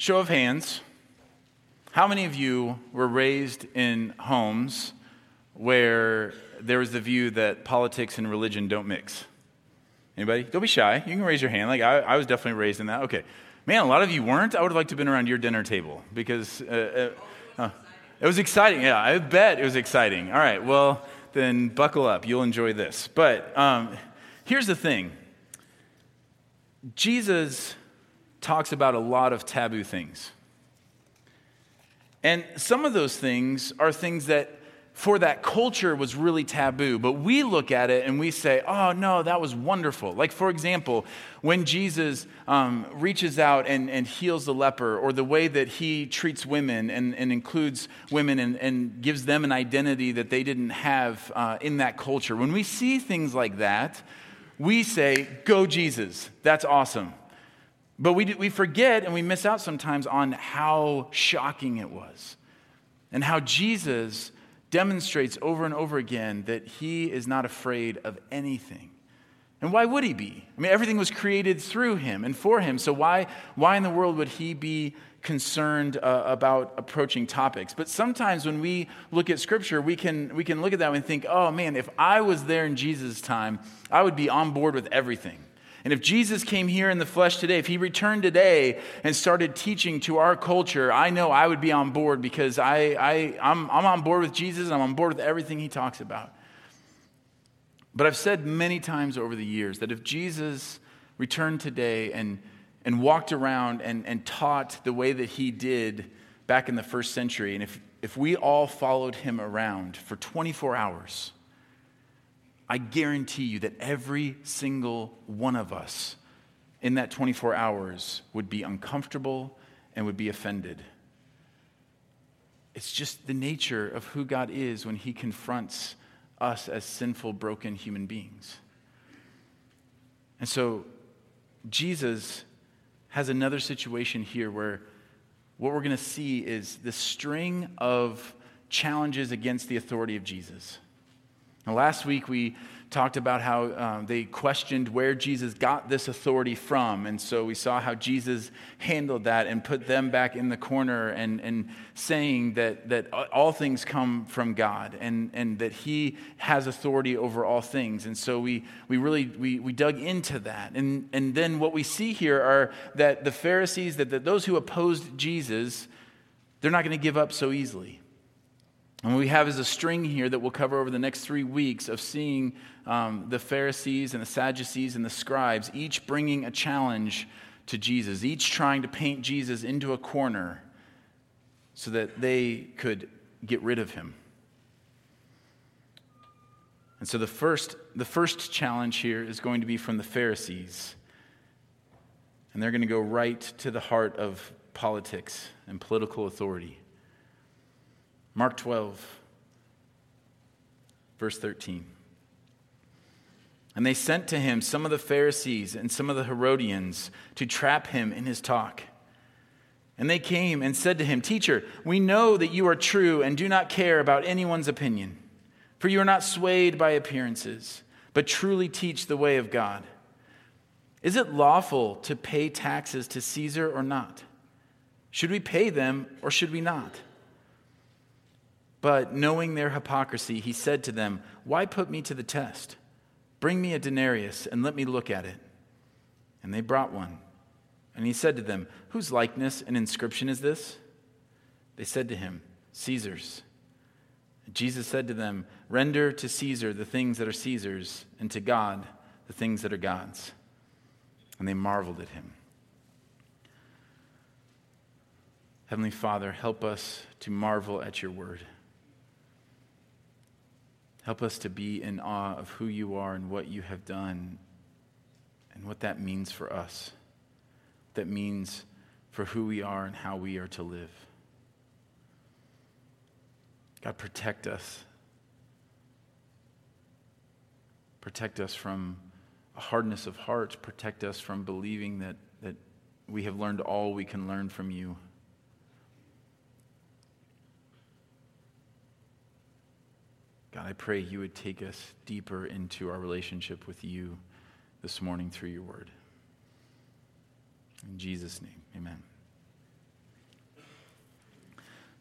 Show of hands. How many of you were raised in homes where there was the view that politics and religion don't mix? Anybody? Don't be shy. You can raise your hand. Like, I, I was definitely raised in that. Okay. Man, a lot of you weren't. I would have liked to have been around your dinner table because uh, uh, it was exciting. Yeah, I bet it was exciting. All right. Well, then buckle up. You'll enjoy this. But um, here's the thing Jesus talks about a lot of taboo things. And some of those things are things that for that culture was really taboo. But we look at it and we say, oh, no, that was wonderful. Like, for example, when Jesus um, reaches out and, and heals the leper, or the way that he treats women and, and includes women and, and gives them an identity that they didn't have uh, in that culture. When we see things like that, we say, go Jesus. That's awesome. But we, we forget and we miss out sometimes on how shocking it was and how Jesus demonstrates over and over again that he is not afraid of anything. And why would he be? I mean, everything was created through him and for him. So why, why in the world would he be concerned uh, about approaching topics? But sometimes when we look at scripture, we can, we can look at that and think, oh man, if I was there in Jesus' time, I would be on board with everything. And if Jesus came here in the flesh today, if he returned today and started teaching to our culture, I know I would be on board because I, I, I'm, I'm on board with Jesus I'm on board with everything he talks about. But I've said many times over the years that if Jesus returned today and, and walked around and, and taught the way that he did back in the first century, and if, if we all followed him around for 24 hours, I guarantee you that every single one of us in that 24 hours would be uncomfortable and would be offended. It's just the nature of who God is when He confronts us as sinful, broken human beings. And so, Jesus has another situation here where what we're going to see is the string of challenges against the authority of Jesus. Now, last week we talked about how um, they questioned where Jesus got this authority from. And so we saw how Jesus handled that and put them back in the corner and, and saying that, that all things come from God and, and that he has authority over all things. And so we, we really we, we dug into that. And, and then what we see here are that the Pharisees, that, that those who opposed Jesus, they're not going to give up so easily. And what we have is a string here that we'll cover over the next three weeks of seeing um, the Pharisees and the Sadducees and the scribes, each bringing a challenge to Jesus, each trying to paint Jesus into a corner so that they could get rid of him. And so the first, the first challenge here is going to be from the Pharisees. And they're going to go right to the heart of politics and political authority. Mark 12, verse 13. And they sent to him some of the Pharisees and some of the Herodians to trap him in his talk. And they came and said to him, Teacher, we know that you are true and do not care about anyone's opinion, for you are not swayed by appearances, but truly teach the way of God. Is it lawful to pay taxes to Caesar or not? Should we pay them or should we not? But knowing their hypocrisy, he said to them, Why put me to the test? Bring me a denarius and let me look at it. And they brought one. And he said to them, Whose likeness and inscription is this? They said to him, Caesar's. Jesus said to them, Render to Caesar the things that are Caesar's, and to God the things that are God's. And they marveled at him. Heavenly Father, help us to marvel at your word. Help us to be in awe of who you are and what you have done and what that means for us. That means for who we are and how we are to live. God, protect us. Protect us from a hardness of heart. Protect us from believing that, that we have learned all we can learn from you. God, I pray you would take us deeper into our relationship with you this morning through your word. In Jesus' name, amen.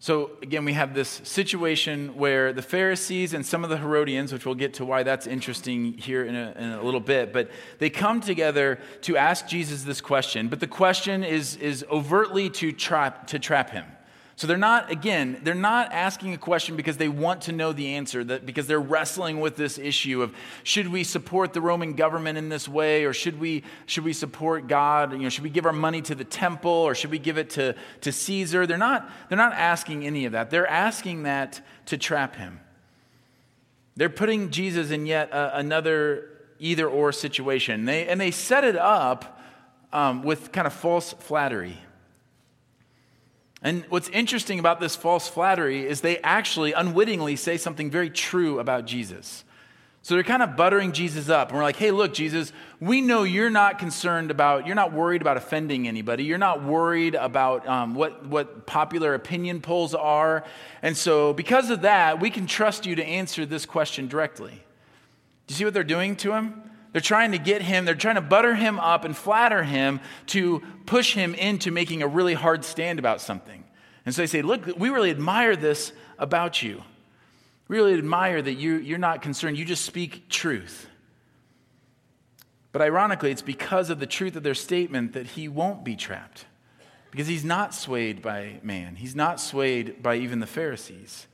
So, again, we have this situation where the Pharisees and some of the Herodians, which we'll get to why that's interesting here in a, in a, little bit, but they come together to ask Jesus this question. But the question is, is overtly to trap, to trap him. So they're not, again, they're not asking a question because they want to know the answer, that because they're wrestling with this issue of should we support the Roman government in this way, or should we, should we support God? You know, should we give our money to the temple, or should we give it to, to Caesar? They're not, they're not asking any of that. They're asking that to trap him. They're putting Jesus in yet a, another either or situation. They, and they set it up um, with kind of false flattery. And what's interesting about this false flattery is they actually unwittingly say something very true about Jesus. So they're kind of buttering Jesus up. And we're like, hey, look, Jesus, we know you're not concerned about, you're not worried about offending anybody. You're not worried about um, what, what popular opinion polls are. And so because of that, we can trust you to answer this question directly. Do you see what they're doing to him? They're trying to get him, they're trying to butter him up and flatter him to push him into making a really hard stand about something. And so they say, Look, we really admire this about you. We really admire that you, you're not concerned, you just speak truth. But ironically, it's because of the truth of their statement that he won't be trapped. Because he's not swayed by man, he's not swayed by even the Pharisees.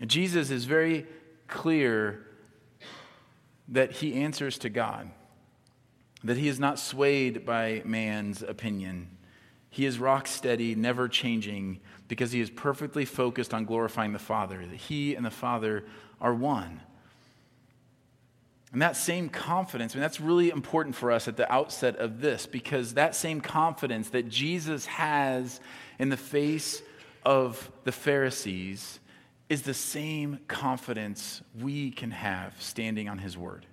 And Jesus is very clear that he answers to God, that he is not swayed by man's opinion. He is rock steady, never changing, because he is perfectly focused on glorifying the Father, that he and the Father are one. And that same confidence, I mean, that's really important for us at the outset of this, because that same confidence that Jesus has in the face of the Pharisees is the same confidence we can have standing on his word.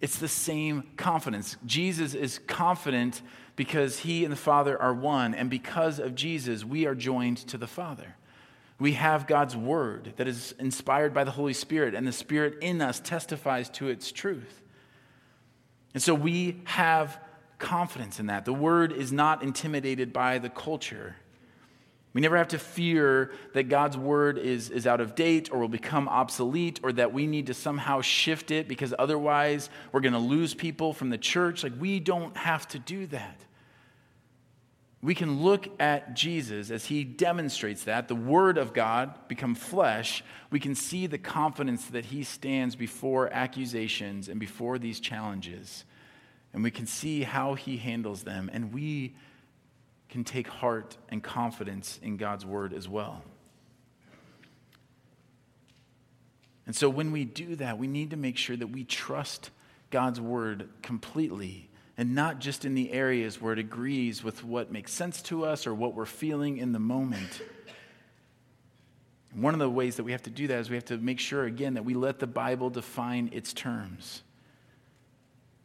It's the same confidence. Jesus is confident because he and the Father are one, and because of Jesus, we are joined to the Father. We have God's word that is inspired by the Holy Spirit, and the Spirit in us testifies to its truth. And so we have confidence in that. The word is not intimidated by the culture. We never have to fear that God's word is, is out of date or will become obsolete or that we need to somehow shift it because otherwise we're going to lose people from the church. Like, we don't have to do that. We can look at Jesus as he demonstrates that, the word of God become flesh. We can see the confidence that he stands before accusations and before these challenges. And we can see how he handles them. And we can take heart and confidence in God's word as well. And so when we do that, we need to make sure that we trust God's word completely and not just in the areas where it agrees with what makes sense to us or what we're feeling in the moment. One of the ways that we have to do that is we have to make sure, again, that we let the Bible define its terms.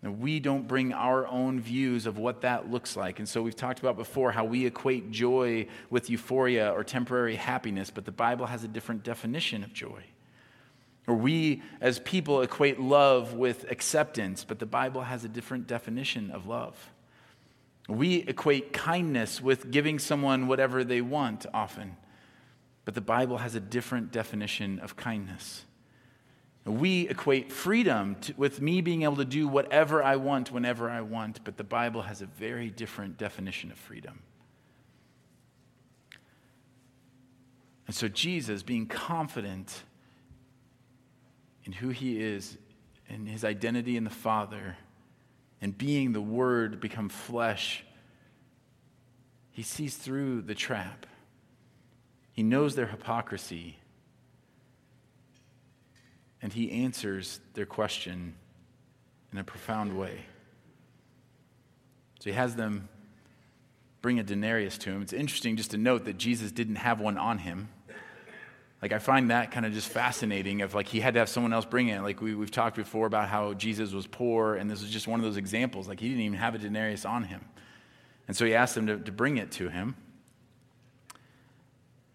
And we don't bring our own views of what that looks like. And so we've talked about before how we equate joy with euphoria or temporary happiness, but the Bible has a different definition of joy. Or we as people equate love with acceptance, but the Bible has a different definition of love. We equate kindness with giving someone whatever they want often, but the Bible has a different definition of kindness. We equate freedom to, with me being able to do whatever I want whenever I want, but the Bible has a very different definition of freedom. And so, Jesus, being confident in who he is and his identity in the Father, and being the Word become flesh, he sees through the trap. He knows their hypocrisy and he answers their question in a profound way. So he has them bring a denarius to him. It's interesting just to note that Jesus didn't have one on him. Like, I find that kind of just fascinating of like he had to have someone else bring it. Like, we, we've talked before about how Jesus was poor, and this was just one of those examples. Like, he didn't even have a denarius on him. And so he asked them to, to bring it to him.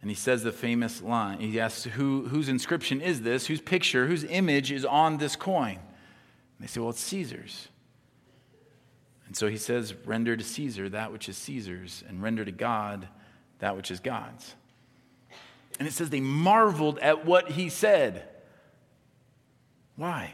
And he says the famous line. He asks, Who, Whose inscription is this? Whose picture, whose image is on this coin? And they say, Well, it's Caesar's. And so he says, Render to Caesar that which is Caesar's, and render to God that which is God's. And it says they marveled at what he said. Why?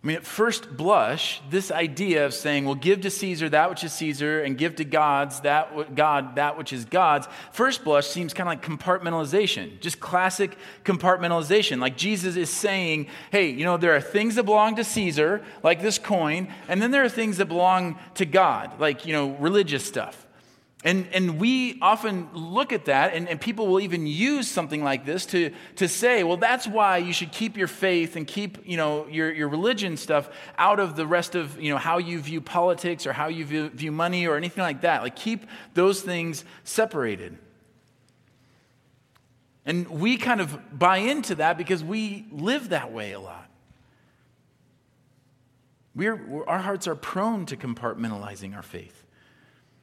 I mean, at first blush, this idea of saying, well, give to Caesar that which is Caesar and give to God's that God that which is God's, first blush seems kind of like compartmentalization, just classic compartmentalization. Like Jesus is saying, hey, you know, there are things that belong to Caesar, like this coin, and then there are things that belong to God, like, you know, religious stuff. And, and we often look at that, and, and people will even use something like this to, to say, well, that's why you should keep your faith and keep you know, your, your religion stuff out of the rest of you know, how you view politics or how you view, view money or anything like that. Like, keep those things separated. And we kind of buy into that because we live that way a lot. We're, our hearts are prone to compartmentalizing our faith.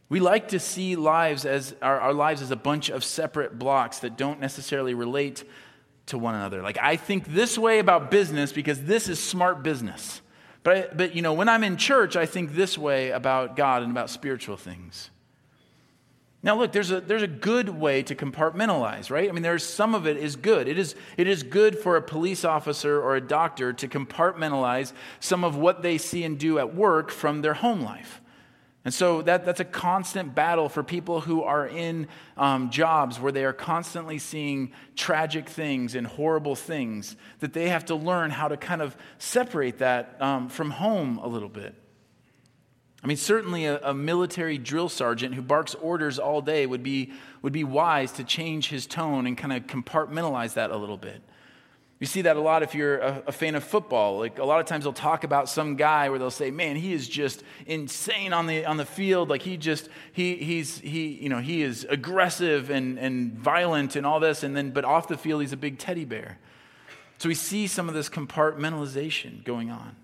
We like to see lives as our, our, lives as a bunch of separate blocks that don't necessarily relate to one another. Like I think this way about business because this is smart business. But, but you know, when I'm in church, I think this way about God and about spiritual things. Now, look, there's a, there's a good way to compartmentalize, right? I mean, there's some of it is good. It is, it is good for a police officer or a doctor to compartmentalize some of what they see and do at work from their home life. And so that, that's a constant battle for people who are in um, jobs where they are constantly seeing tragic things and horrible things, that they have to learn how to kind of separate that um, from home a little bit. I mean, certainly a, a, military drill sergeant who barks orders all day would be, would be wise to change his tone and kind of compartmentalize that a little bit. You see that a lot if you're a, a, fan of football. Like a lot of times they'll talk about some guy where they'll say, "Man, he is just insane on the on the field. Like he just he he's he you know he is aggressive and and violent and all this. And then but off the field he's a big teddy bear." So we see some of this compartmentalization going on.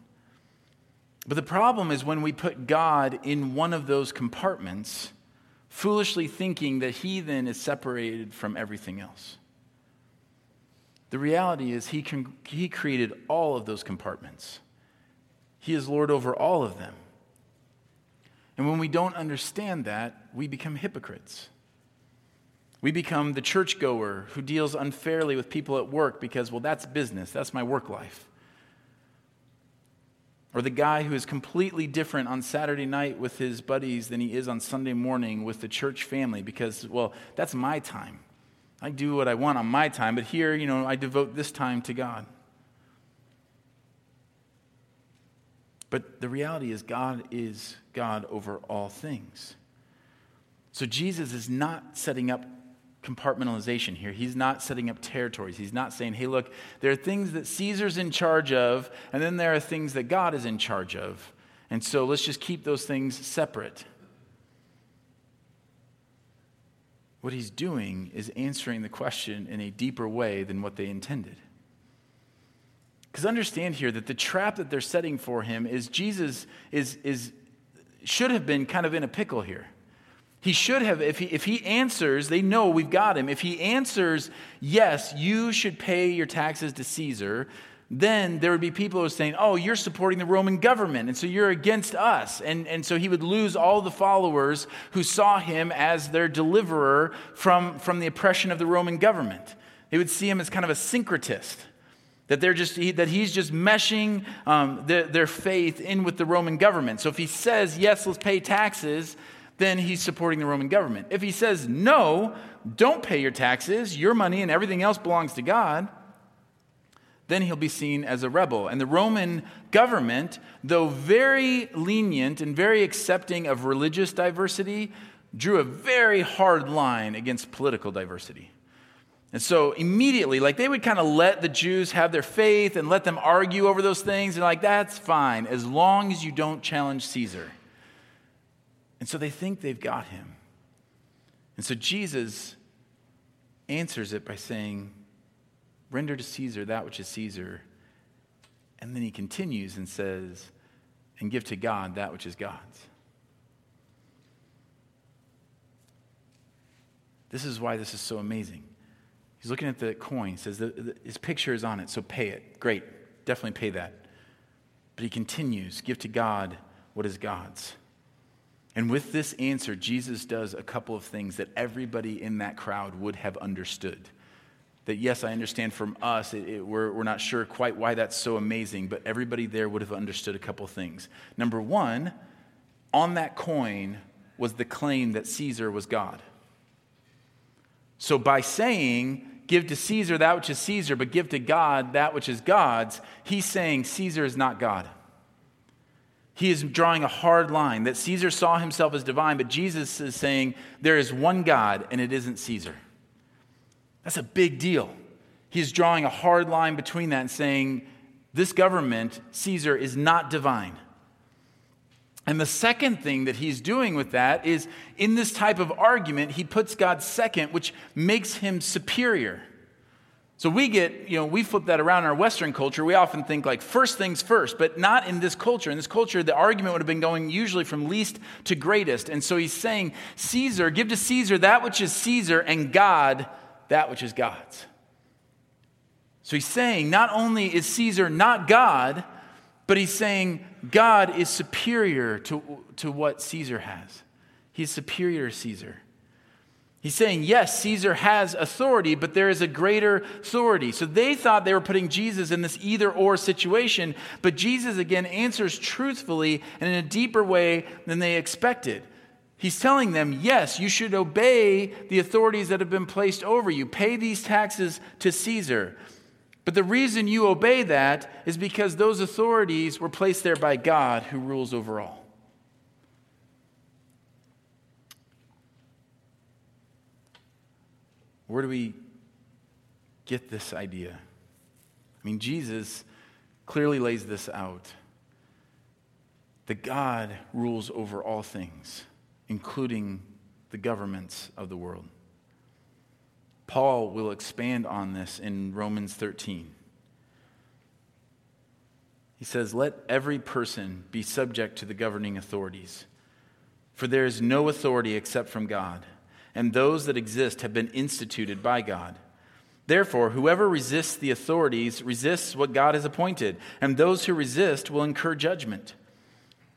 But the problem is when we put God in one of those compartments, foolishly thinking that He then is separated from everything else. The reality is, he, he created all of those compartments. He is Lord over all of them. And when we don't understand that, we become hypocrites. We become the churchgoer who deals unfairly with people at work because, well, that's business, that's my work life. Or the guy who is completely different on Saturday night with his buddies than he is on Sunday morning with the church family because, well, that's my time. I do what I want on my time, but here, you know, I devote this time to God. But the reality is, God is God over all things. So Jesus is not setting up compartmentalization here. He's not setting up territories. He's not saying, hey, look, there are things that Caesar's in charge of, and then there are things that God is in charge of. And so let's just keep those things separate. What he's doing is answering the question in a deeper way than what they intended. Because understand here that the trap that they're setting for him is Jesus is, is, should have been kind of in a pickle here. He should have, if he, if he answers, they know we've got him. If he answers, yes, you should pay your taxes to Caesar, then there would be people who are saying, oh, you're supporting the Roman government, and so you're against us. And, and so he would lose all the followers who saw him as their deliverer from, from the oppression of the Roman government. They would see him as kind of a syncretist, that, they're just, he, that he's just meshing um, the, their faith in with the Roman government. So if he says, yes, let's pay taxes, then he's supporting the Roman government. If he says, no, don't pay your taxes, your money and everything else belongs to God, then he'll be seen as a rebel. And the Roman government, though very lenient and very accepting of religious diversity, drew a very hard line against political diversity. And so immediately, like they would kind of let the Jews have their faith and let them argue over those things. And like, that's fine, as long as you don't challenge Caesar. And so they think they've got him. And so Jesus answers it by saying, Render to Caesar that which is Caesar. And then he continues and says, and give to God that which is God's. This is why this is so amazing. He's looking at the coin, says the, the, his picture is on it, so pay it. Great, definitely pay that. But he continues, give to God what is God's. And with this answer, Jesus does a couple of things that everybody in that crowd would have understood. That, yes, I understand from us, it, it, we're, we're not sure quite why that's so amazing, but everybody there would have understood a couple things. Number one, on that coin was the claim that Caesar was God. So by saying, give to Caesar that which is Caesar, but give to God that which is God's, he's saying Caesar is not God. He is drawing a hard line that Caesar saw himself as divine, but Jesus is saying there is one God and it isn't Caesar. That's a big deal. He's drawing a hard line between that and saying this government, Caesar, is not divine. And the second thing that he's doing with that is in this type of argument, he puts God second, which makes him superior. So we get, you know, we flip that around in our Western culture. We often think like first things first, but not in this culture. In this culture, the argument would have been going usually from least to greatest. And so he's saying, Caesar, give to Caesar that which is Caesar, and God that which is God's. So he's saying, not only is Caesar not God, but he's saying God is superior to, to what Caesar has. He's superior to Caesar. He's saying, yes, Caesar has authority, but there is a greater authority. So they thought they were putting Jesus in this either or situation, but Jesus again answers truthfully and in a deeper way than they expected. He's telling them, yes, you should obey the authorities that have been placed over you, pay these taxes to Caesar. But the reason you obey that is because those authorities were placed there by God who rules over all. Where do we get this idea? I mean, Jesus clearly lays this out that God rules over all things, including the governments of the world. Paul will expand on this in Romans 13. He says, Let every person be subject to the governing authorities, for there is no authority except from God and those that exist have been instituted by God. Therefore, whoever resists the authorities resists what God has appointed, and those who resist will incur judgment.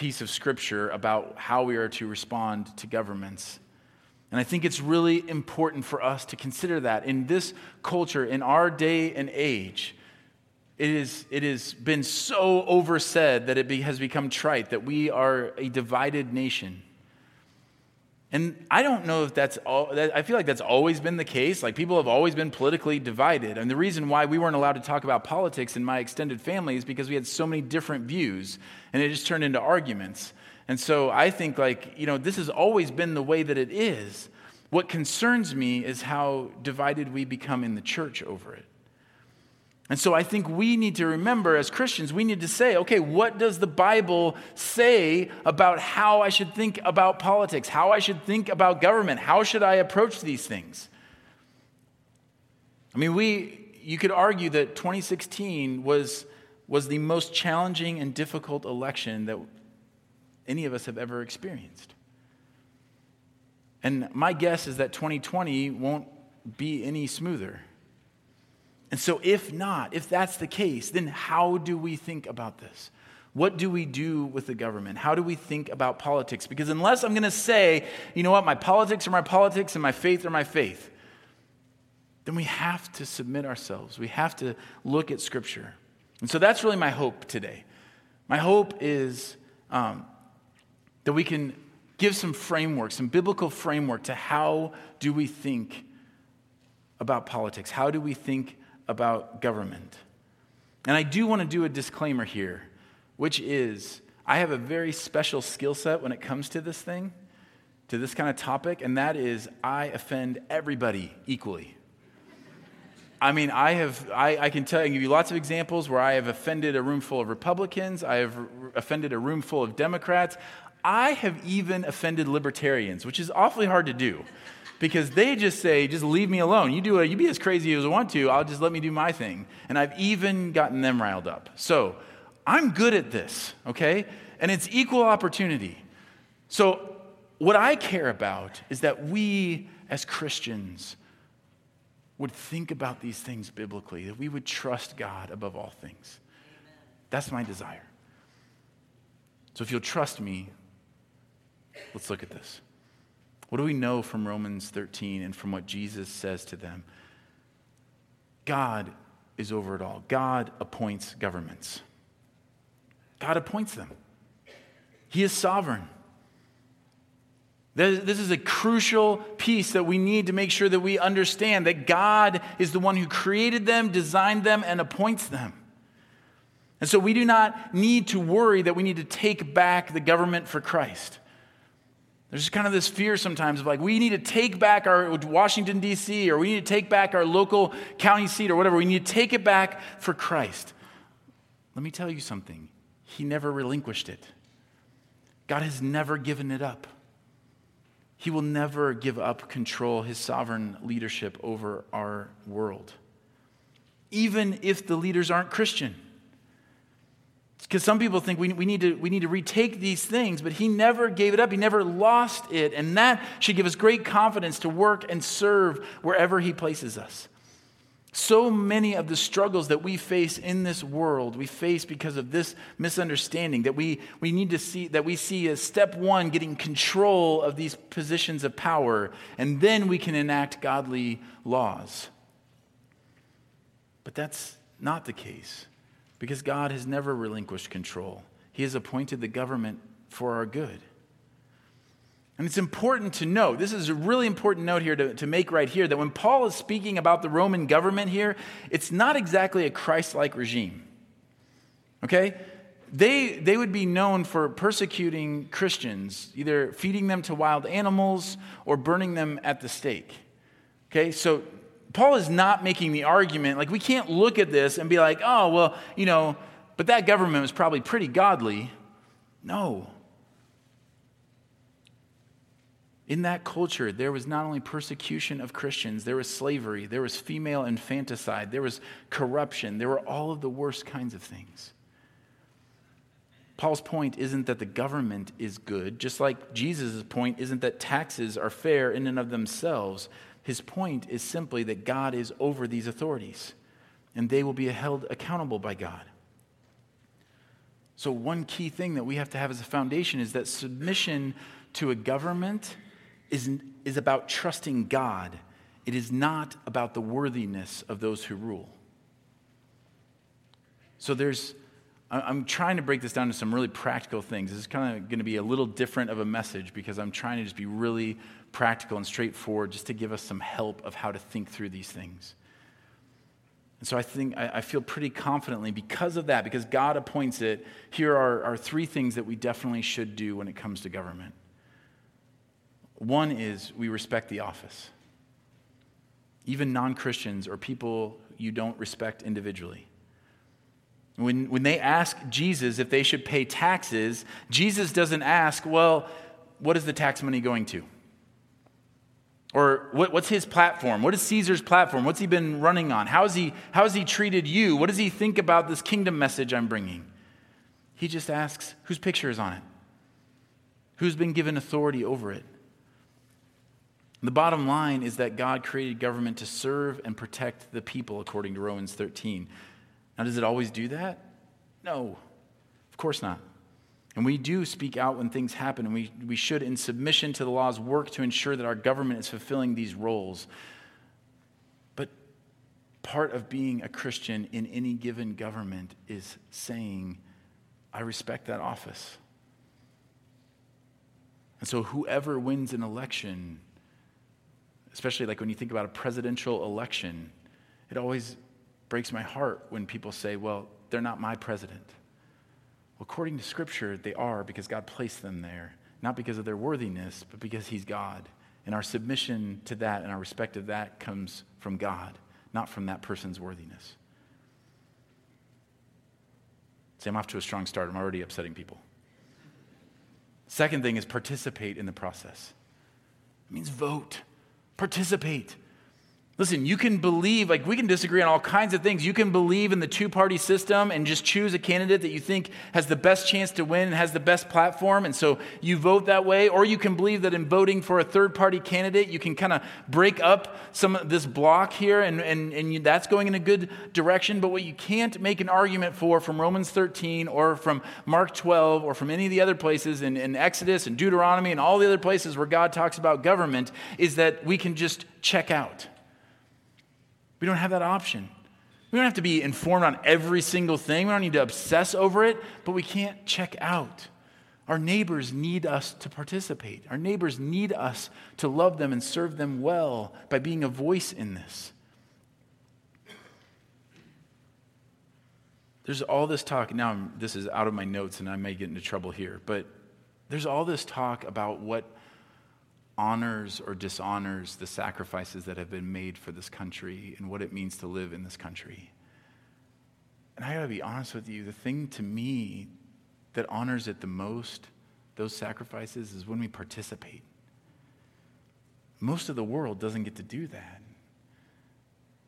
piece of scripture about how we are to respond to governments. And I think it's really important for us to consider that in this culture, in our day and age. It, is, it has been so oversaid that it be, has become trite that we are a divided nation. And I don't know if that's all, I feel like that's always been the case. Like people have always been politically divided. And the reason why we weren't allowed to talk about politics in my extended family is because we had so many different views and it just turned into arguments. And so I think, like, you know, this has always been the way that it is. What concerns me is how divided we become in the church over it. And so I think we need to remember as Christians, we need to say, okay, what does the Bible say about how I should think about politics, how I should think about government, how should I approach these things? I mean, we, you could argue that 2016 was, was the most challenging and difficult election that any of us have ever experienced. And my guess is that 2020 won't be any smoother. And so, if not, if that's the case, then how do we think about this? What do we do with the government? How do we think about politics? Because unless I'm going to say, you know what, my politics are my politics and my faith are my faith, then we have to submit ourselves. We have to look at Scripture. And so that's really my hope today. My hope is um, that we can give some framework, some biblical framework to how do we think about politics? How do we think about government? And I do want to do a disclaimer here, which is I have a very special skill set when it comes to this thing, to this kind of topic, and that is I offend everybody equally. I mean, I have, I, I can tell you, give you lots of examples where I have offended a room full of Republicans, I have offended a room full of Democrats, I have even offended libertarians, which is awfully hard to do because they just say, just leave me alone. You do it, you be as crazy as you want to, I'll just let me do my thing. And I've even gotten them riled up. So I'm good at this, okay? And it's equal opportunity. So what I care about is that we as Christians would think about these things biblically, that we would trust God above all things. Amen. That's my desire. So if you'll trust me, let's look at this. What do we know from Romans 13 and from what Jesus says to them? God is over it all. God appoints governments. God appoints them. He is sovereign. This is a crucial piece that we need to make sure that we understand that God is the one who created them, designed them, and appoints them. And so we do not need to worry that we need to take back the government for Christ. There's kind of this fear sometimes of like, we need to take back our Washington, D.C., or we need to take back our local county seat or whatever. We need to take it back for Christ. Let me tell you something He never relinquished it, God has never given it up. He will never give up control, his sovereign leadership over our world, even if the leaders aren't Christian. Because some people think we, we, need to, we need to retake these things, but he never gave it up. He never lost it. And that should give us great confidence to work and serve wherever he places us. So many of the struggles that we face in this world, we face because of this misunderstanding that we, we need to see, that we see as step one, getting control of these positions of power, and then we can enact godly laws. But that's not the case because God has never relinquished control. He has appointed the government for our good. And it's important to note, this is a really important note here to, to make right here, that when Paul is speaking about the Roman government here, it's not exactly a Christ like regime. Okay? They, they would be known for persecuting Christians, either feeding them to wild animals or burning them at the stake. Okay? So Paul is not making the argument, like, we can't look at this and be like, oh, well, you know, but that government was probably pretty godly. No. In that culture, there was not only persecution of Christians, there was slavery, there was female infanticide, there was corruption, there were all of the worst kinds of things. Paul's point isn't that the government is good, just like Jesus' point isn't that taxes are fair in and of themselves. His point is simply that God is over these authorities and they will be held accountable by God. So, one key thing that we have to have as a foundation is that submission to a government is, is about trusting God. It is not about the worthiness of those who rule. So there's, I'm trying to break this down to some really practical things. This is kind of going to be a little different of a message because I'm trying to just be really practical and straightforward just to give us some help of how to think through these things. And so I think I, I feel pretty confidently because of that, because God appoints it, here are, are three things that we definitely should do when it comes to government. One is we respect the office. Even non Christians or people you don't respect individually. When, when they ask Jesus if they should pay taxes, Jesus doesn't ask, well, what is the tax money going to? Or what, what's his platform? What is Caesar's platform? What's he been running on? How, is he, how has he treated you? What does he think about this kingdom message I'm bringing? He just asks, whose picture is on it? Who's been given authority over it? The bottom line is that God created government to serve and protect the people, according to Romans 13. Now, does it always do that? No, of course not. And we do speak out when things happen, and we, we should, in submission to the laws, work to ensure that our government is fulfilling these roles. But part of being a Christian in any given government is saying, I respect that office. And so, whoever wins an election especially like when you think about a presidential election, it always breaks my heart when people say, well, they're not my president. According to Scripture, they are because God placed them there, not because of their worthiness, but because He's God. And our submission to that and our respect of that comes from God, not from that person's worthiness. See, I'm off to a strong start. I'm already upsetting people. Second thing is participate in the process. It means vote, participate. Listen, you can believe, like, we can disagree on all kinds of things. You can believe in the two party system and just choose a candidate that you think has the best chance to win and has the best platform, and so you vote that way. Or you can believe that in voting for a third party candidate, you can kind of break up some of this block here, and, and, and you, that's going in a good direction. But what you can't make an argument for from Romans 13 or from Mark 12 or from any of the other places in, in Exodus and Deuteronomy and all the other places where God talks about government is that we can just check out. We don't have that option. We don't have to be informed on every single thing. We don't need to obsess over it, but we can't check out. Our neighbors need us to participate. Our neighbors need us to love them and serve them well by being a voice in this. There's all this talk. Now, this is out of my notes and I may get into trouble here, but there's all this talk about what honors or dishonors the sacrifices that have been made for this country and what it means to live in this country. And I gotta be honest with you, the thing to me that honors it the most, those sacrifices, is when we participate. Most of the world doesn't get to do that.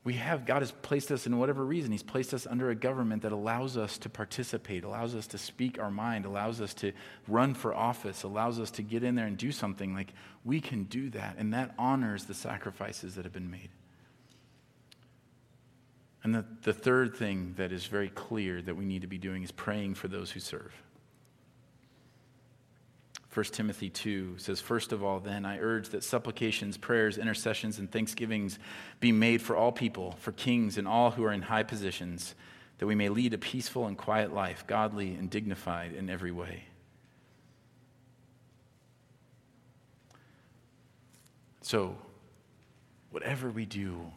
We have, God has placed us in whatever reason, He's placed us under a government that allows us to participate, allows us to speak our mind, allows us to run for office, allows us to get in there and do something. Like, we can do that, and that honors the sacrifices that have been made. And the, the third thing that is very clear that we need to be doing is praying for those who serve. 1 Timothy 2 says, First of all, then, I urge that supplications, prayers, intercessions, and thanksgivings be made for all people, for kings and all who are in high positions, that we may lead a peaceful and quiet life, godly and dignified in every way. So, whatever we do,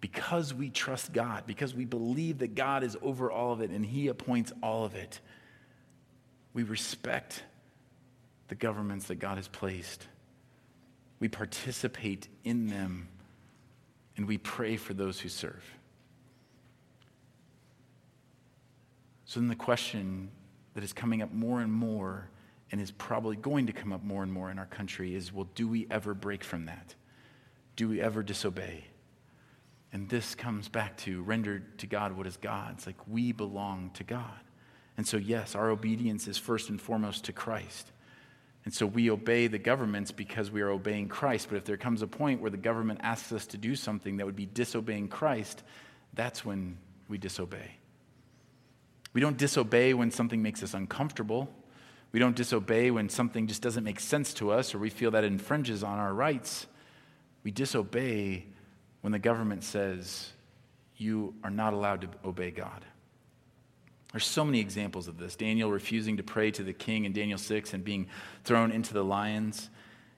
because we trust God, because we believe that God is over all of it and He appoints all of it, we respect the governments that God has placed. We participate in them and we pray for those who serve. So then the question that is coming up more and more and is probably going to come up more and more in our country is well, do we ever break from that? Do we ever disobey? And this comes back to render to God what is God's. Like we belong to God. And so, yes, our obedience is first and foremost to Christ. And so we obey the governments because we are obeying Christ. But if there comes a point where the government asks us to do something that would be disobeying Christ, that's when we disobey. We don't disobey when something makes us uncomfortable. We don't disobey when something just doesn't make sense to us or we feel that infringes on our rights. We disobey when the government says, you are not allowed to obey God. There's so many examples of this. Daniel refusing to pray to the king in Daniel 6 and being thrown into the lions.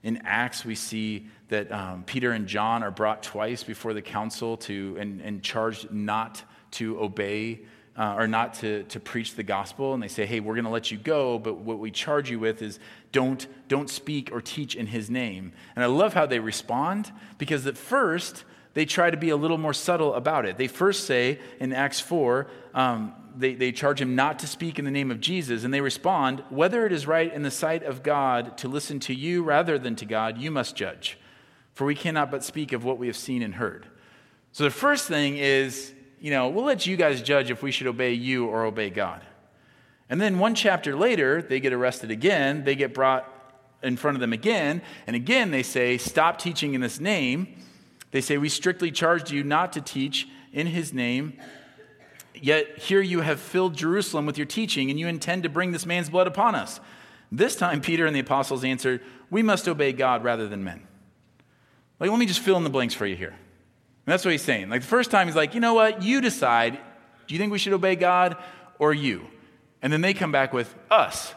In Acts, we see that um, Peter and John are brought twice before the council to, and, and charged not to obey uh, or not to, to preach the gospel. And they say, hey, we're going to let you go, but what we charge you with is don't, don't speak or teach in his name. And I love how they respond because at first, they try to be a little more subtle about it. They first say in Acts 4, um, they, they charge him not to speak in the name of Jesus, and they respond, Whether it is right in the sight of God to listen to you rather than to God, you must judge, for we cannot but speak of what we have seen and heard. So the first thing is, you know, we'll let you guys judge if we should obey you or obey God. And then one chapter later, they get arrested again, they get brought in front of them again, and again they say, Stop teaching in this name. They say, We strictly charged you not to teach in his name. Yet here you have filled Jerusalem with your teaching, and you intend to bring this man's blood upon us. This time, Peter and the apostles answered, We must obey God rather than men. Like, let me just fill in the blanks for you here. And that's what he's saying. Like, the first time, he's like, You know what? You decide. Do you think we should obey God or you? And then they come back with us.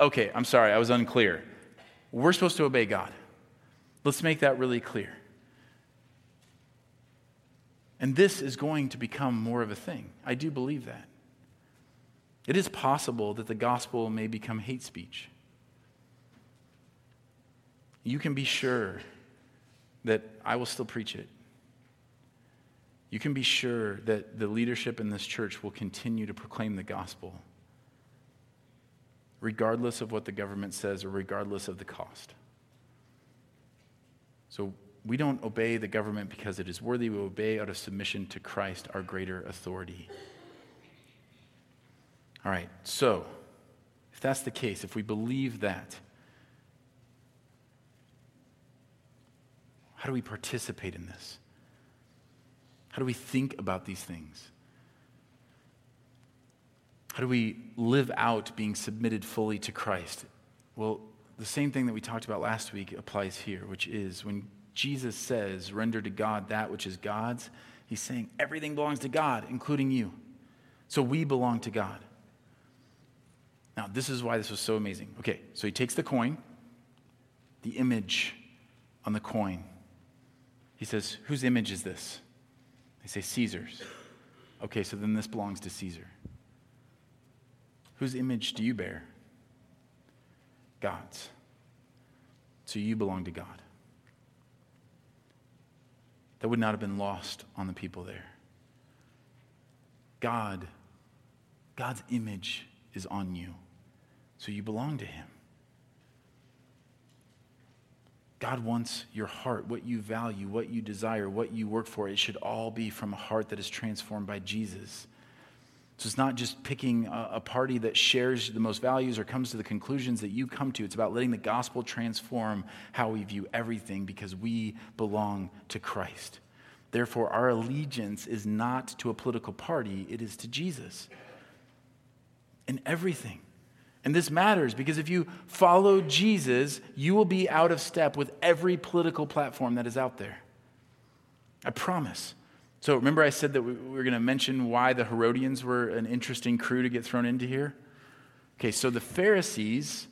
Okay, I'm sorry, I was unclear. We're supposed to obey God. Let's make that really clear. And this is going to become more of a thing. I do believe that. It is possible that the gospel may become hate speech. You can be sure that I will still preach it. You can be sure that the leadership in this church will continue to proclaim the gospel, regardless of what the government says or regardless of the cost. So we don't obey the government because it is worthy, we obey out of submission to Christ, our greater authority. All right, so if that's the case, if we believe that, how do we participate in this? How do we think about these things? How do we live out being submitted fully to Christ? Well, the same thing that we talked about last week applies here, which is when Jesus says, render to God that which is God's, he's saying everything belongs to God, including you. So we belong to God. Now, this is why this was so amazing. Okay, so he takes the coin, the image on the coin. He says, Whose image is this? They say, Caesar's. Okay, so then this belongs to Caesar. Whose image do you bear? God's. So you belong to God. That would not have been lost on the people there. God, God's image is on you. So you belong to Him. God wants your heart, what you value, what you desire, what you work for. It should all be from a heart that is transformed by Jesus. So it's not just picking a, party that shares the most values or comes to the conclusions that you come to. It's about letting the gospel transform how we view everything because we belong to Christ. Therefore, our allegiance is not to a political party, it is to Jesus. In everything. And this matters because if you follow Jesus, you will be out of step with every political platform that is out there. I promise. So remember, I said that we were going to mention why the Herodians were an interesting crew to get thrown into here? Okay, so the Pharisees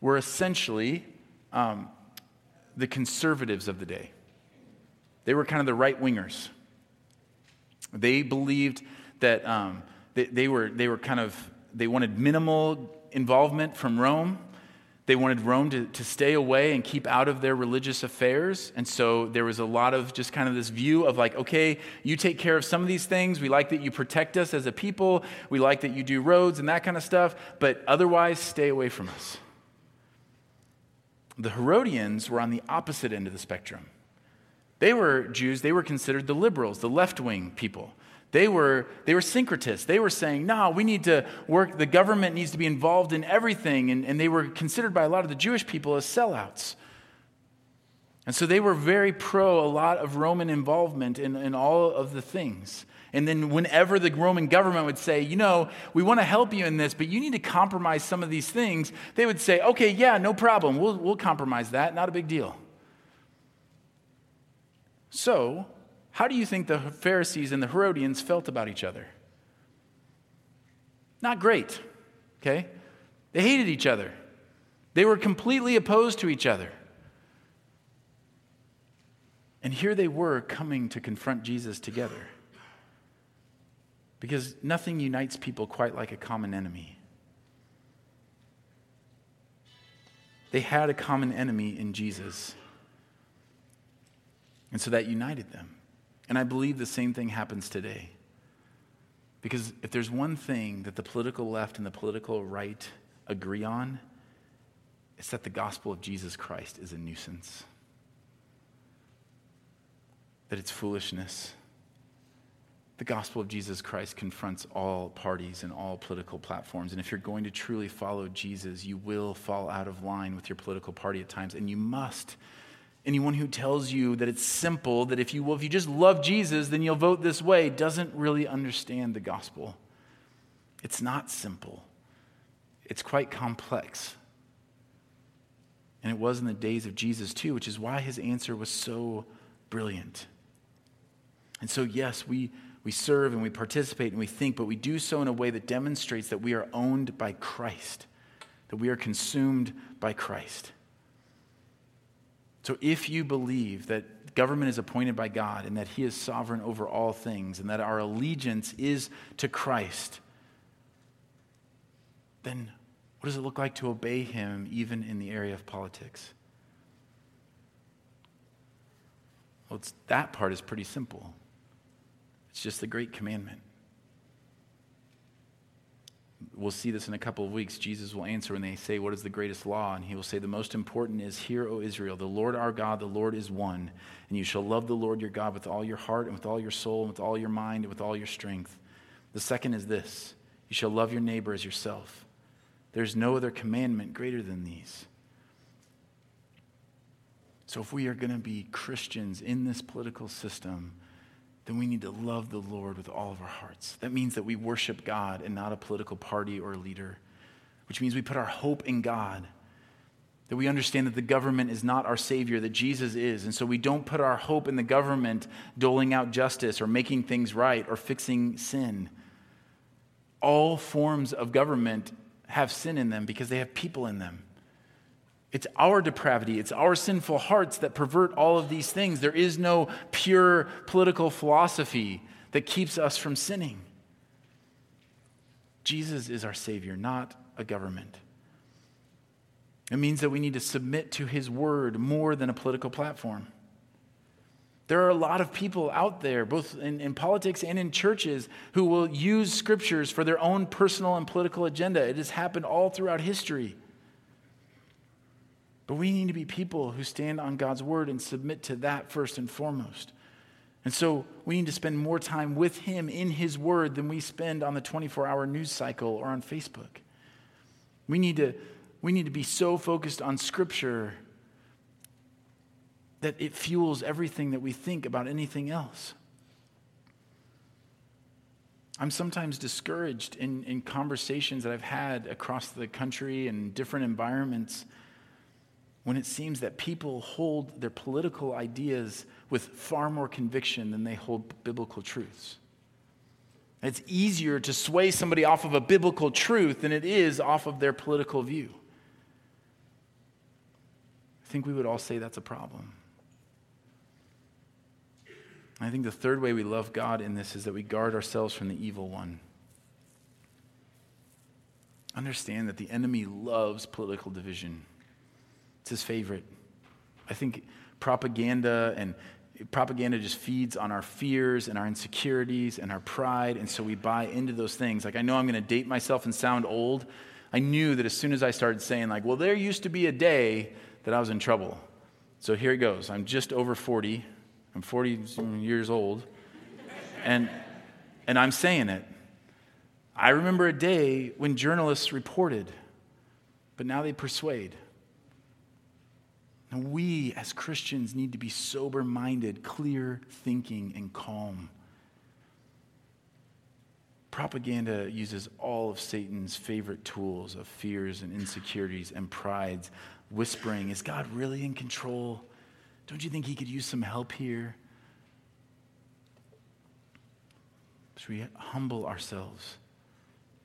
were essentially um, the conservatives of the day, they were kind of the right wingers. They believed that um, they, they, were, they were kind of, they wanted minimal involvement from Rome. They wanted Rome to, to stay away and keep out of their religious affairs. And so there was a lot of just kind of this view of like, okay, you take care of some of these things. We like that you protect us as a people. We like that you do roads and that kind of stuff. But otherwise, stay away from us. The Herodians were on the opposite end of the spectrum. They were Jews, they were considered the liberals, the left wing people. They were, they were syncretists. They were saying, no, we need to work, the government needs to be involved in everything. And, and they were considered by a lot of the Jewish people as sellouts. And so they were very pro a lot of Roman involvement in, in all of the things. And then, whenever the Roman government would say, you know, we want to help you in this, but you need to compromise some of these things, they would say, okay, yeah, no problem. We'll, we'll compromise that. Not a big deal. So, how do you think the Pharisees and the Herodians felt about each other? Not great, okay? They hated each other. They were completely opposed to each other. And here they were coming to confront Jesus together. Because nothing unites people quite like a common enemy. They had a common enemy in Jesus. And so that united them. And I believe the same thing happens today. Because if there's one thing that the political left and the political right agree on, it's that the gospel of Jesus Christ is a nuisance, that it's foolishness. The gospel of Jesus Christ confronts all parties and all political platforms. And if you're going to truly follow Jesus, you will fall out of line with your political party at times, and you must Anyone who tells you that it's simple, that if you, well, if you just love Jesus, then you'll vote this way, doesn't really understand the gospel. It's not simple, it's quite complex. And it was in the days of Jesus too, which is why his answer was so brilliant. And so, yes, we, we serve and we participate and we think, but we do so in a way that demonstrates that we are owned by Christ, that we are consumed by Christ. So if you believe that government is appointed by God and that He is sovereign over all things and that our allegiance is to Christ, then what does it look like to obey Him even in the area of politics? Well, that part is pretty simple. It's just the great commandment. We'll see this in a couple of weeks. Jesus will answer when they say, What is the greatest law? And he will say, The most important is, Hear, O Israel, the Lord our God, the Lord is one. And you shall love the Lord your God with all your heart, and with all your soul, and with all your mind, and with all your strength. The second is this You shall love your neighbor as yourself. There's no other commandment greater than these. So, if we are going to be Christians in this political system, then we need to love the Lord with all of our hearts. That means that we worship God and not a political party or a leader, which means we put our hope in God. That we understand that the government is not our Savior, that Jesus is. And so we don't put our hope in the government doling out justice or making things right or fixing sin. All forms of government have sin in them because they have people in them. It's our depravity, it's our sinful hearts that pervert all of these things. There is no pure political philosophy that keeps us from sinning. Jesus is our Savior, not a government. It means that we need to submit to His word more than a political platform. There are a lot of people out there, both in, in, politics and in churches, who will use scriptures for their own personal and political agenda. It has happened all throughout history. But we need to be people who stand on God's word and submit to that first and foremost. And so we need to spend more time with Him in His word than we spend on the 24 hour news cycle or on Facebook. We need, to, we need to be so focused on Scripture that it fuels everything that we think about anything else. I'm sometimes discouraged in, in conversations that I've had across the country and different environments when it seems that people hold their political ideas with far more conviction than they hold biblical truths. It's easier to sway somebody off of a biblical truth than it is off of their political view. I think we would all say that's a problem. I think the third way we love God in this is that we guard ourselves from the evil one. Understand that the enemy loves political division. It's his favorite. I think propaganda and propaganda just feeds on our fears and our insecurities and our pride, and so we buy into those things. Like, I know I'm going to date myself and sound old. I knew that as soon as I started saying, like, well, there used to be a day that I was in trouble. So here it goes. I'm just over 40. I'm 40 years old. And, and I'm saying it. I remember a day when journalists reported, but now they persuade. And we as Christians need to be sober minded, clear thinking, and calm. Propaganda uses all of Satan's favorite tools of fears and insecurities and prides, whispering, Is God really in control? Don't you think he could use some help here? So we humble ourselves.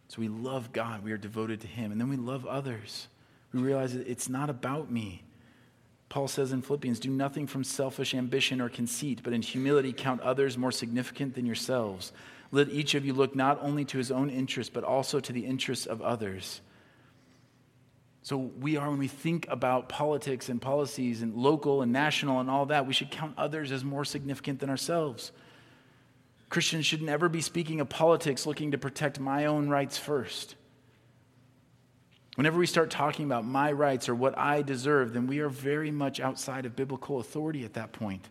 So we love God, we are devoted to him, and then we love others. We realize that it's not about me. Paul says in Philippians, do nothing from selfish ambition or conceit, but in humility count others more significant than yourselves. Let each of you look not only to his own interests, but also to the interests of others. So, we are, when we think about politics and policies and local and national and all that, we should count others as more significant than ourselves. Christians should never be speaking of politics looking to protect my own rights first. Whenever we start talking about my rights or what I deserve, then we are very much outside of biblical authority at that point.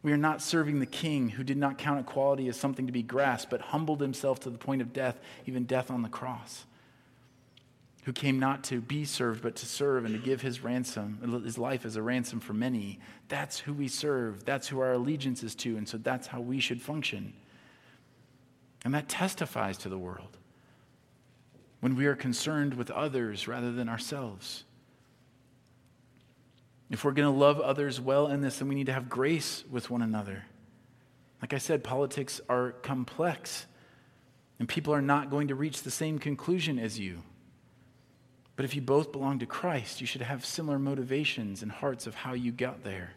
We are not serving the king who did not count equality as something to be grasped, but humbled himself to the point of death, even death on the cross. Who came not to be served, but to serve and to give his ransom, his life as a ransom for many. That's who we serve. That's who our allegiance is to. And so that's how we should function. And that testifies to the world when we are concerned with others rather than ourselves. If we're going to love others well in this, then we need to have grace with one another. Like I said, politics are complex, and people are not going to reach the same conclusion as you. But if you both belong to Christ, you should have similar motivations and hearts of how you got there.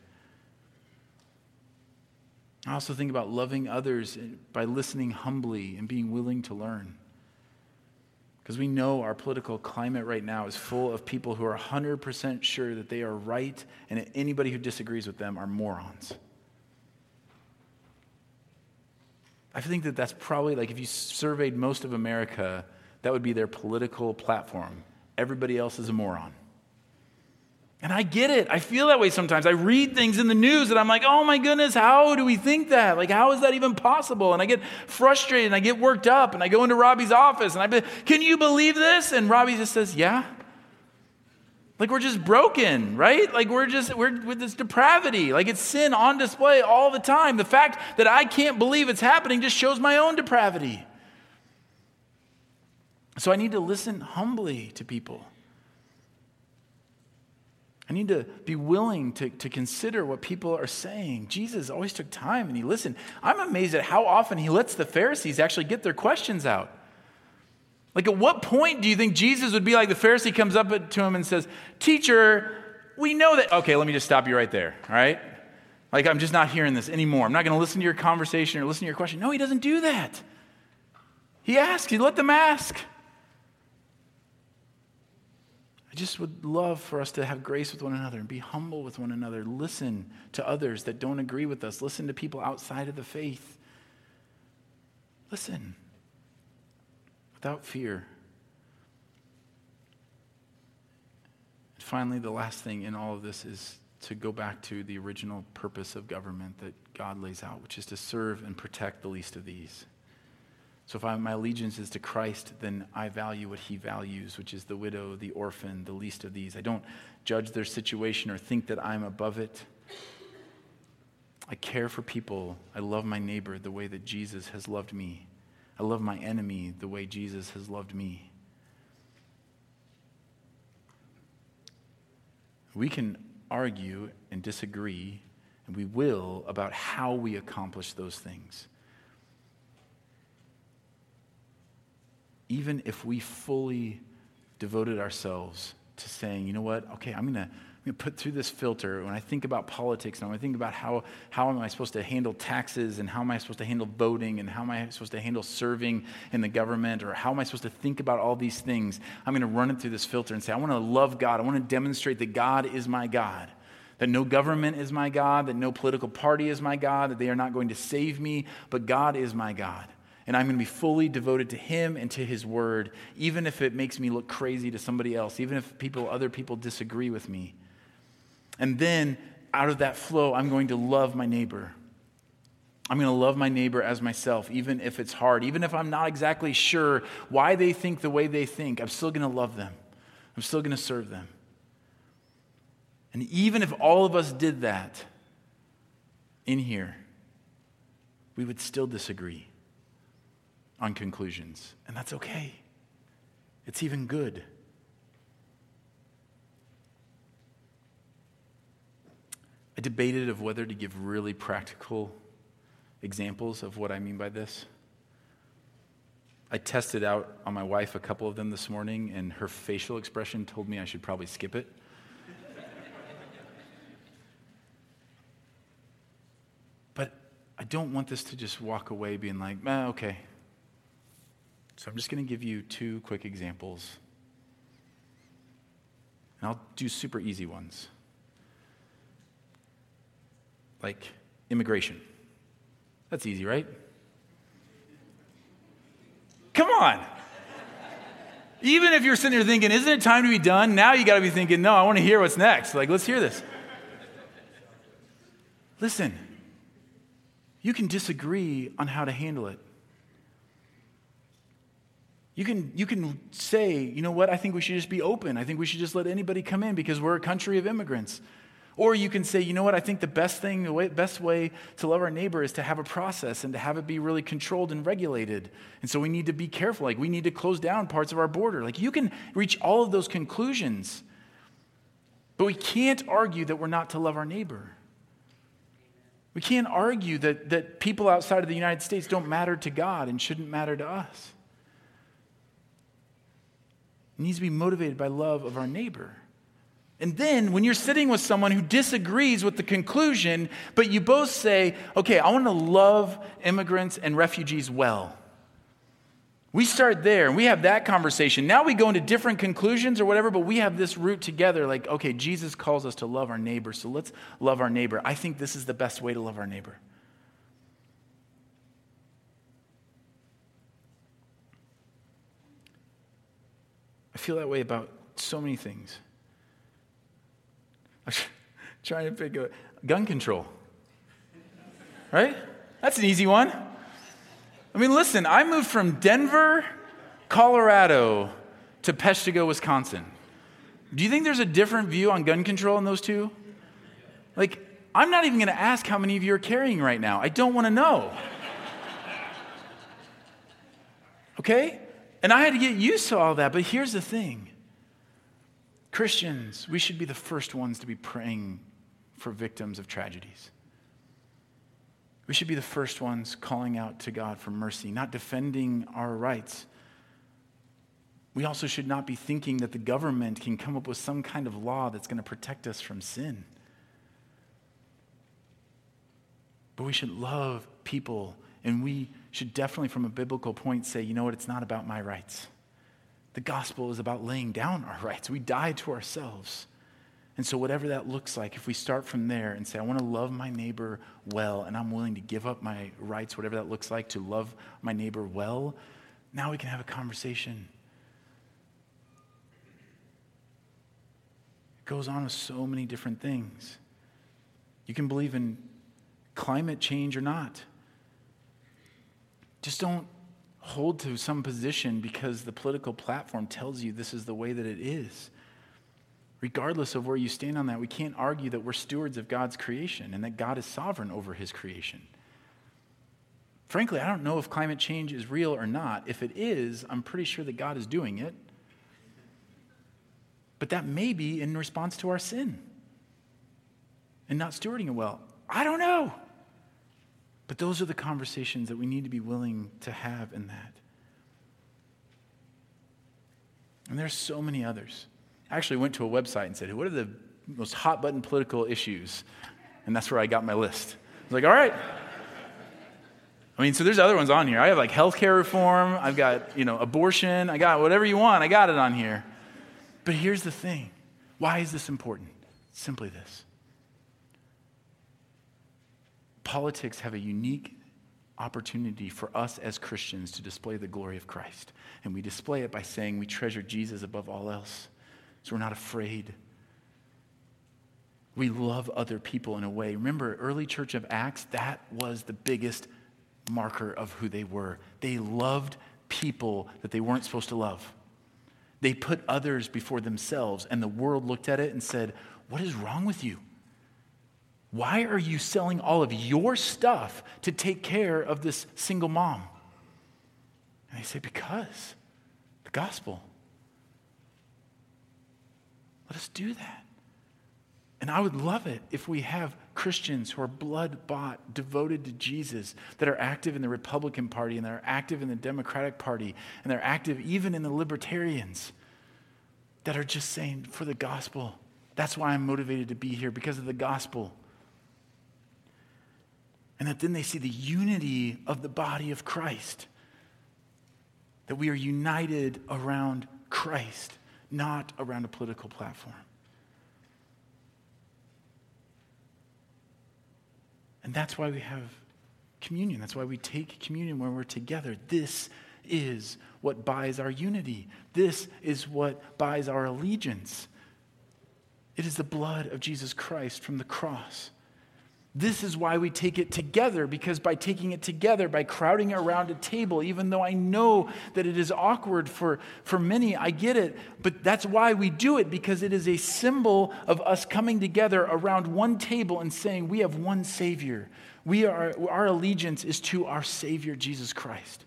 I also think about loving others by listening humbly and being willing to learn. Because we know our political climate right now is full of people who are 100% sure that they are right and anybody who disagrees with them are morons. I think that that's probably like if you surveyed most of America, that would be their political platform. Everybody else is a moron. And I get it. I feel that way sometimes. I read things in the news and I'm like, oh my goodness, how do we think that? Like, how is that even possible? And I get frustrated and I get worked up and I go into Robbie's office and I be, can you believe this? And Robbie just says, yeah. Like we're just broken, right? Like we're just, we're with this depravity. Like it's sin on display all the time. The fact that I can't believe it's happening just shows my own depravity. So I need to listen humbly to people. I need to be willing to, to consider what people are saying. Jesus always took time and he listened. I'm amazed at how often he lets the Pharisees actually get their questions out. Like, at what point do you think Jesus would be like the Pharisee comes up to him and says, Teacher, we know that. Okay, let me just stop you right there, all right? Like, I'm just not hearing this anymore. I'm not going to listen to your conversation or listen to your question. No, he doesn't do that. He asks, he let them ask. I just would love for us to have grace with one another and be humble with one another. Listen to others that don't agree with us. Listen to people outside of the faith. Listen without fear. And finally, the last thing in all of this is to go back to the original purpose of government that God lays out, which is to serve and protect the least of these. So if I, my allegiance is to Christ, then I value what he values, which is the widow, the orphan, the least of these. I don't judge their situation or think that I'm above it. I care for people. I love my neighbor the way that Jesus has loved me. I love my enemy the way Jesus has loved me. We can argue and disagree, and we will, about how we accomplish those things. Even if we fully devoted ourselves to saying, you know what, okay, I'm going to put through this filter when I think about politics and when I think about how, how am I supposed to handle taxes and how am I supposed to handle voting and how am I supposed to handle serving in the government or how am I supposed to think about all these things, I'm going to run it through this filter and say, I want to love God. I want to demonstrate that God is my God. That no government is my God, that no political party is my God, that they are not going to save me, but God is my God and I'm going to be fully devoted to him and to his word, even if it makes me look crazy to somebody else, even if people, other people disagree with me. And then out of that flow, I'm going to love my neighbor. I'm going to love my neighbor as myself, even if it's hard, even if I'm not exactly sure why they think the way they think. I'm still going to love them. I'm still going to serve them. And even if all of us did that in here, we would still disagree on conclusions, and that's okay. It's even good. I debated of whether to give really practical examples of what I mean by this. I tested out on my wife a couple of them this morning, and her facial expression told me I should probably skip it. but I don't want this to just walk away being like, eh, okay, so I'm just going to give you two quick examples. And I'll do super easy ones. Like immigration. That's easy, right? Come on. Even if you're sitting there thinking, isn't it time to be done? Now you got to be thinking, no, I want to hear what's next. Like, let's hear this. Listen, you can disagree on how to handle it. You can, you can say, you know what, I think we should just be open. I think we should just let anybody come in because we're a country of immigrants. Or you can say, you know what, I think the best thing, the way, best way to love our neighbor is to have a process and to have it be really controlled and regulated. And so we need to be careful. Like we need to close down parts of our border. Like you can reach all of those conclusions. But we can't argue that we're not to love our neighbor. We can't argue that, that people outside of the United States don't matter to God and shouldn't matter to us. It needs to be motivated by love of our neighbor. And then when you're sitting with someone who disagrees with the conclusion, but you both say, okay, I want to love immigrants and refugees well. We start there and we have that conversation. Now we go into different conclusions or whatever, but we have this root together like, okay, Jesus calls us to love our neighbor, so let's love our neighbor. I think this is the best way to love our neighbor. I feel that way about so many things. I'm trying to pick a gun control. Right? That's an easy one. I mean, listen, I moved from Denver, Colorado to Peshtigo, Wisconsin. Do you think there's a different view on gun control in those two? Like, I'm not even going to ask how many of you are carrying right now. I don't want to know. Okay? And I had to get used to all that, but here's the thing Christians, we should be the first ones to be praying for victims of tragedies. We should be the first ones calling out to God for mercy, not defending our rights. We also should not be thinking that the government can come up with some kind of law that's going to protect us from sin. But we should love people, and we should definitely, from a biblical point, say, you know what, it's not about my rights. The gospel is about laying down our rights. We die to ourselves. And so, whatever that looks like, if we start from there and say, I want to love my neighbor well, and I'm willing to give up my rights, whatever that looks like, to love my neighbor well, now we can have a conversation. It goes on with so many different things. You can believe in climate change or not. Just don't hold to some position because the political platform tells you this is the way that it is regardless of where you stand on that, we can't argue that we're stewards of God's creation and that God is sovereign over his creation. Frankly, I don't know if climate change is real or not. If it is, I'm pretty sure that God is doing it. But that may be in response to our sin and not stewarding it well. I don't know. But those are the conversations that we need to be willing to have in that. And there's so many others. I actually went to a website and said, What are the most hot button political issues? And that's where I got my list. I was like, All right. I mean, so there's other ones on here. I have like healthcare reform, I've got, you know, abortion, I got whatever you want, I got it on here. But here's the thing why is this important? Simply this politics have a unique opportunity for us as Christians to display the glory of Christ. And we display it by saying we treasure Jesus above all else. So we're not afraid. We love other people in a way. Remember, early church of Acts, that was the biggest marker of who they were. They loved people that they weren't supposed to love. They put others before themselves, and the world looked at it and said, What is wrong with you? Why are you selling all of your stuff to take care of this single mom? And they say, Because the gospel. Let us do that. And I would love it if we have Christians who are blood bought, devoted to Jesus, that are active in the Republican Party and that are active in the Democratic Party and they're active even in the Libertarians, that are just saying, for the gospel. That's why I'm motivated to be here, because of the gospel. And that then they see the unity of the body of Christ, that we are united around Christ not around a political platform. And that's why we have communion. That's why we take communion when we're together. This is what buys our unity. This is what buys our allegiance. It is the blood of Jesus Christ from the cross. This is why we take it together, because by taking it together, by crowding around a table, even though I know that it is awkward for, for many, I get it, but that's why we do it, because it is a symbol of us coming together around one table and saying, We have one Savior. We are, our allegiance is to our Savior, Jesus Christ.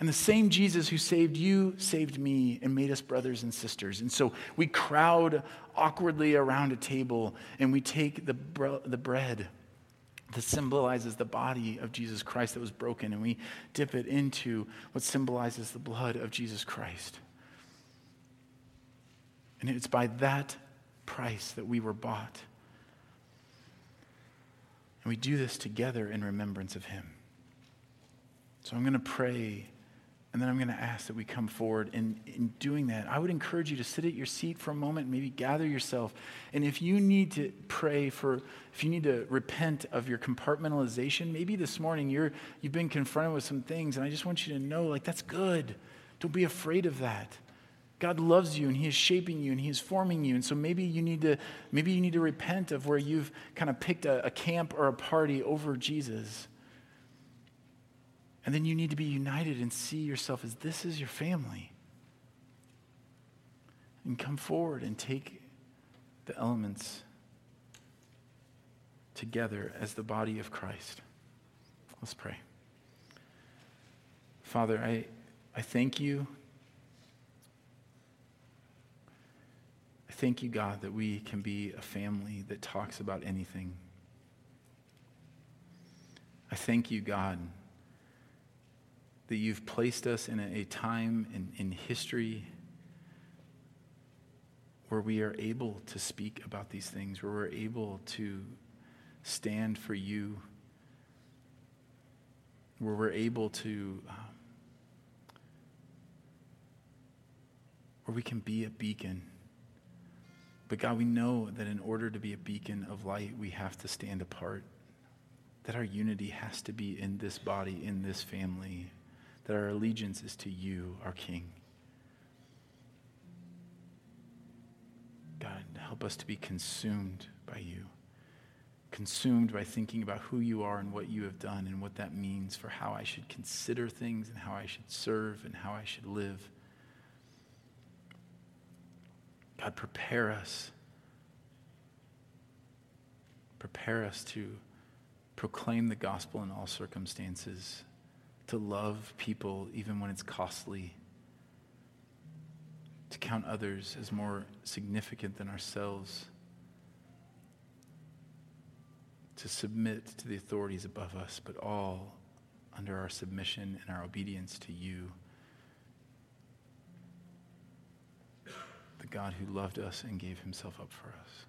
And the same Jesus who saved you saved me and made us brothers and sisters. And so we crowd awkwardly around a table and we take the, the bread that symbolizes the body of Jesus Christ that was broken and we dip it into what symbolizes the blood of Jesus Christ. And it's by that price that we were bought. And we do this together in remembrance of him. So I'm going to pray and then I'm going to ask that we come forward. And in doing that, I would encourage you to sit at your seat for a moment, maybe gather yourself. And if you need to pray for, if you need to repent of your compartmentalization, maybe this morning you're, you've been confronted with some things, and I just want you to know, like, that's good. Don't be afraid of that. God loves you and He is shaping you and He is forming you. And so maybe you need to, maybe you need to repent of where you've kind of picked a, a camp or a party over Jesus. And then you need to be united and see yourself as this is your family. And come forward and take the elements together as the body of Christ. Let's pray. Father, I, I thank you. I thank you, God, that we can be a family that talks about anything. I thank you, God that you've placed us in a, time in, in history where we are able to speak about these things, where we're able to stand for you, where we're able to, um, where we can be a beacon. But God, we know that in order to be a beacon of light, we have to stand apart. That our unity has to be in this body, in this family, that our allegiance is to you, our King. God, help us to be consumed by you, consumed by thinking about who you are and what you have done and what that means for how I should consider things and how I should serve and how I should live. God, prepare us. Prepare us to proclaim the gospel in all circumstances to love people even when it's costly, to count others as more significant than ourselves, to submit to the authorities above us, but all under our submission and our obedience to you, the God who loved us and gave himself up for us.